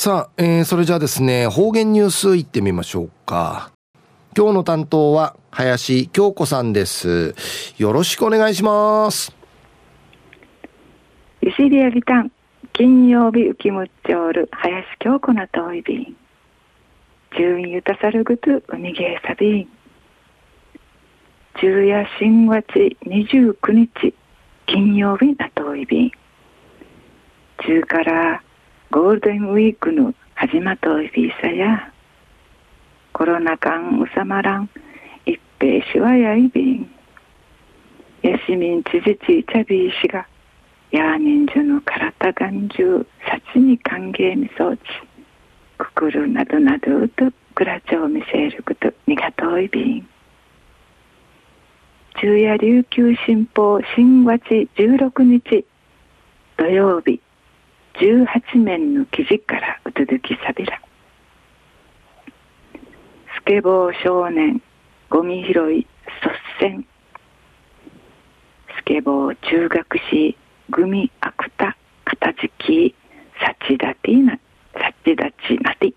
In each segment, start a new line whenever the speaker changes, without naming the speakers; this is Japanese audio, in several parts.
さあ、えー、それじゃあですね、方言ニュースいってみましょうか。今日の担当は林京子さんです。よろしくお願いします。
ゆしりやびたん、金曜日浮きむっちょる林京子なといびん。順ゆたさるぐとうにげさびん。昼夜新月29日金曜日なといびん。中からゴールデンウィークの始まといびさや、コロナ禍うさまらん、一平しわやいびん。やしみんちじちいちゃびいしが、やーにんじゅの体がんじゅう、さちに歓迎みそうち、くくるなどなどと、くらちょうみせること、にがといびん。昼夜琉球新報新月16日土曜日18面の記事からうつづきさびら。スケボー少年ゴミ拾い率先。スケボー中学士組アクタ片付きサチダティナサチダチナティ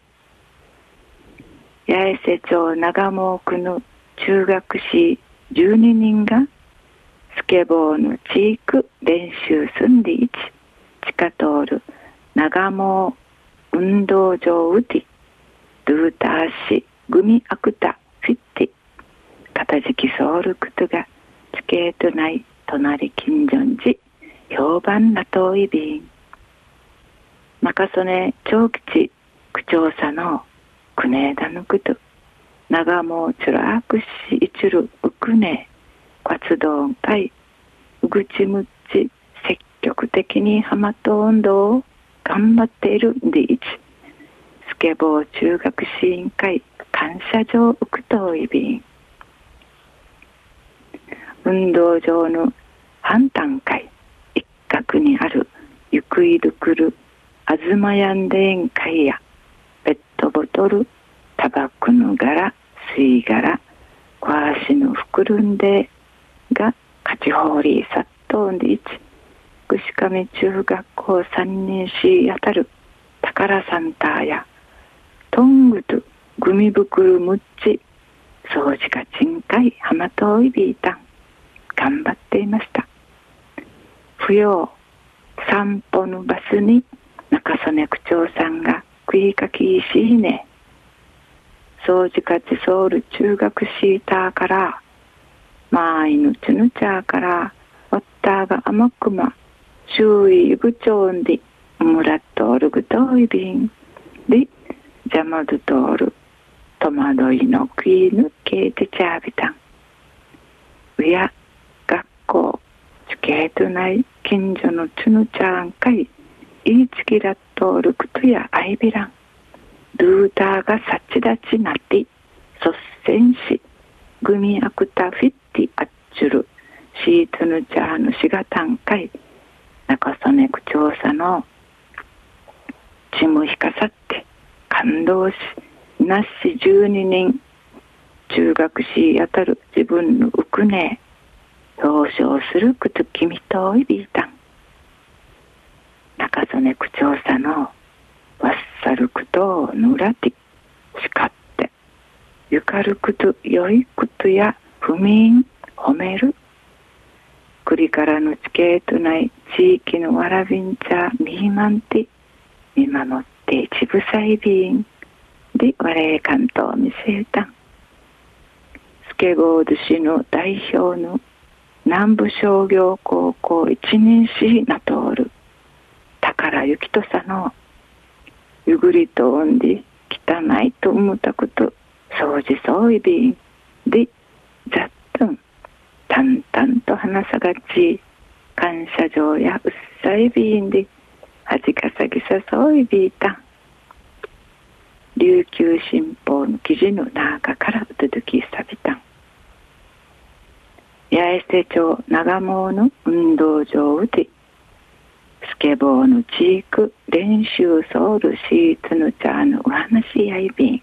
八重瀬町長毛区の中学士12人がスケボーのチーク練習すんでいち。地下通る長毛運動場うてドゥーターシグミアクタフィッティ。片付きソウルクトゥがチケート内隣近所んじ評判なといびん中曽根長吉区長さのくねえだぬくと。長毛チュラークシイチュルウクネ活動会うぐちむっち的にハマト運動を頑張っているんでいち。スケボー中学支委員会感謝状ウクトイビン運動場の反対会。一角にあるゆくいるくるあずまやんでん会や。ペットボトルタバコの柄吸い殻小足のふくるんでが勝ち放り殺到で一串上中学校三人し当たる宝サンターやトングとグミ袋むっち掃除が賃貸浜遠いビータン頑張っていました不要散歩のバスに中曽根区長さんが食いかきしいね掃除かちソウル中学シーターからまあいぬちぬちゃーからわったが甘くま周囲部長でむらっとおるぐといびんで邪魔どとおる戸惑いの食いぬけてちゃびたんうや学校チケート内近所のちぬちゃんかいいいつきらっとおるくとやあいびらん。ルーターがさちだちなって率先しグミアクタフィッティアッチュルシートヌチャーのしがたんかい中曽根区調査のちむひかさって感動しなし12人中学士あたる自分のうくね表彰するくつきみといびいたん。中曽根区調査のわっさるくとぬらて叱ってゆかるくとよいくとや不眠褒める。栗からの地形とない地域のわらびんちゃミーマンティ見守ってちぶさいびん。で我々関東見せた。んスケボード市の代表の南部商業高校一年市なとおる。宝ゆきとさのゆぐりとおんで汚いと思ったこと。掃除そういびんでざっ淡々と花さがち感謝状やうっさいびんで恥かさぎさそういびいた琉球新報の記事の中からうつづきさびた。八重瀬町長毛の運動場でスケボーのチーク練習ソウルシーツのチャーのお話やいびん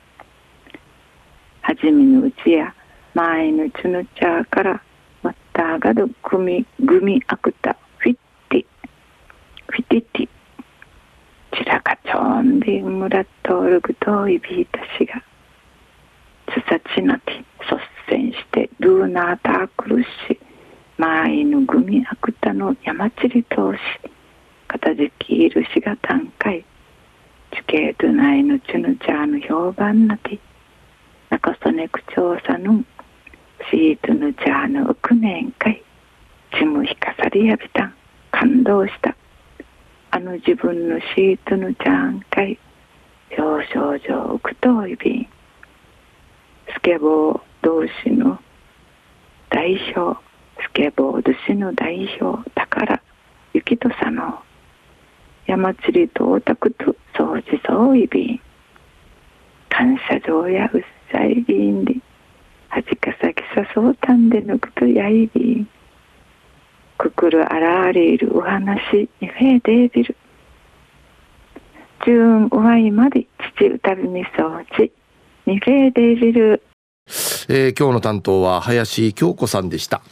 はじめのうちや前のちのチャーからまたがるグミグミアクタフィッティフィティティ。ちらかちょコンビンムラットルグトイビータシがつさちなて率先してルーナータークルシマーイヌグミアクタの山地里通し片付きいるしが短回地形とないのちぬちゃの評判なて中曽根区調査のシートのちゃのうく年会ちむひかさりやびた。ん感動した。あの自分のシートのちゃんかい表彰状うくといびんスケボー同士の代表スケボード氏の代表宝雪と佐野山釣りとオタクと掃除そういびん感謝状やうっさいびんでさきさそうたんでぬくとやいびんくくるあらありいるお話にフェーデービル中うわいまで父歌びみそうちにフェーデービル
えー、今日の担当は林京子さんでした。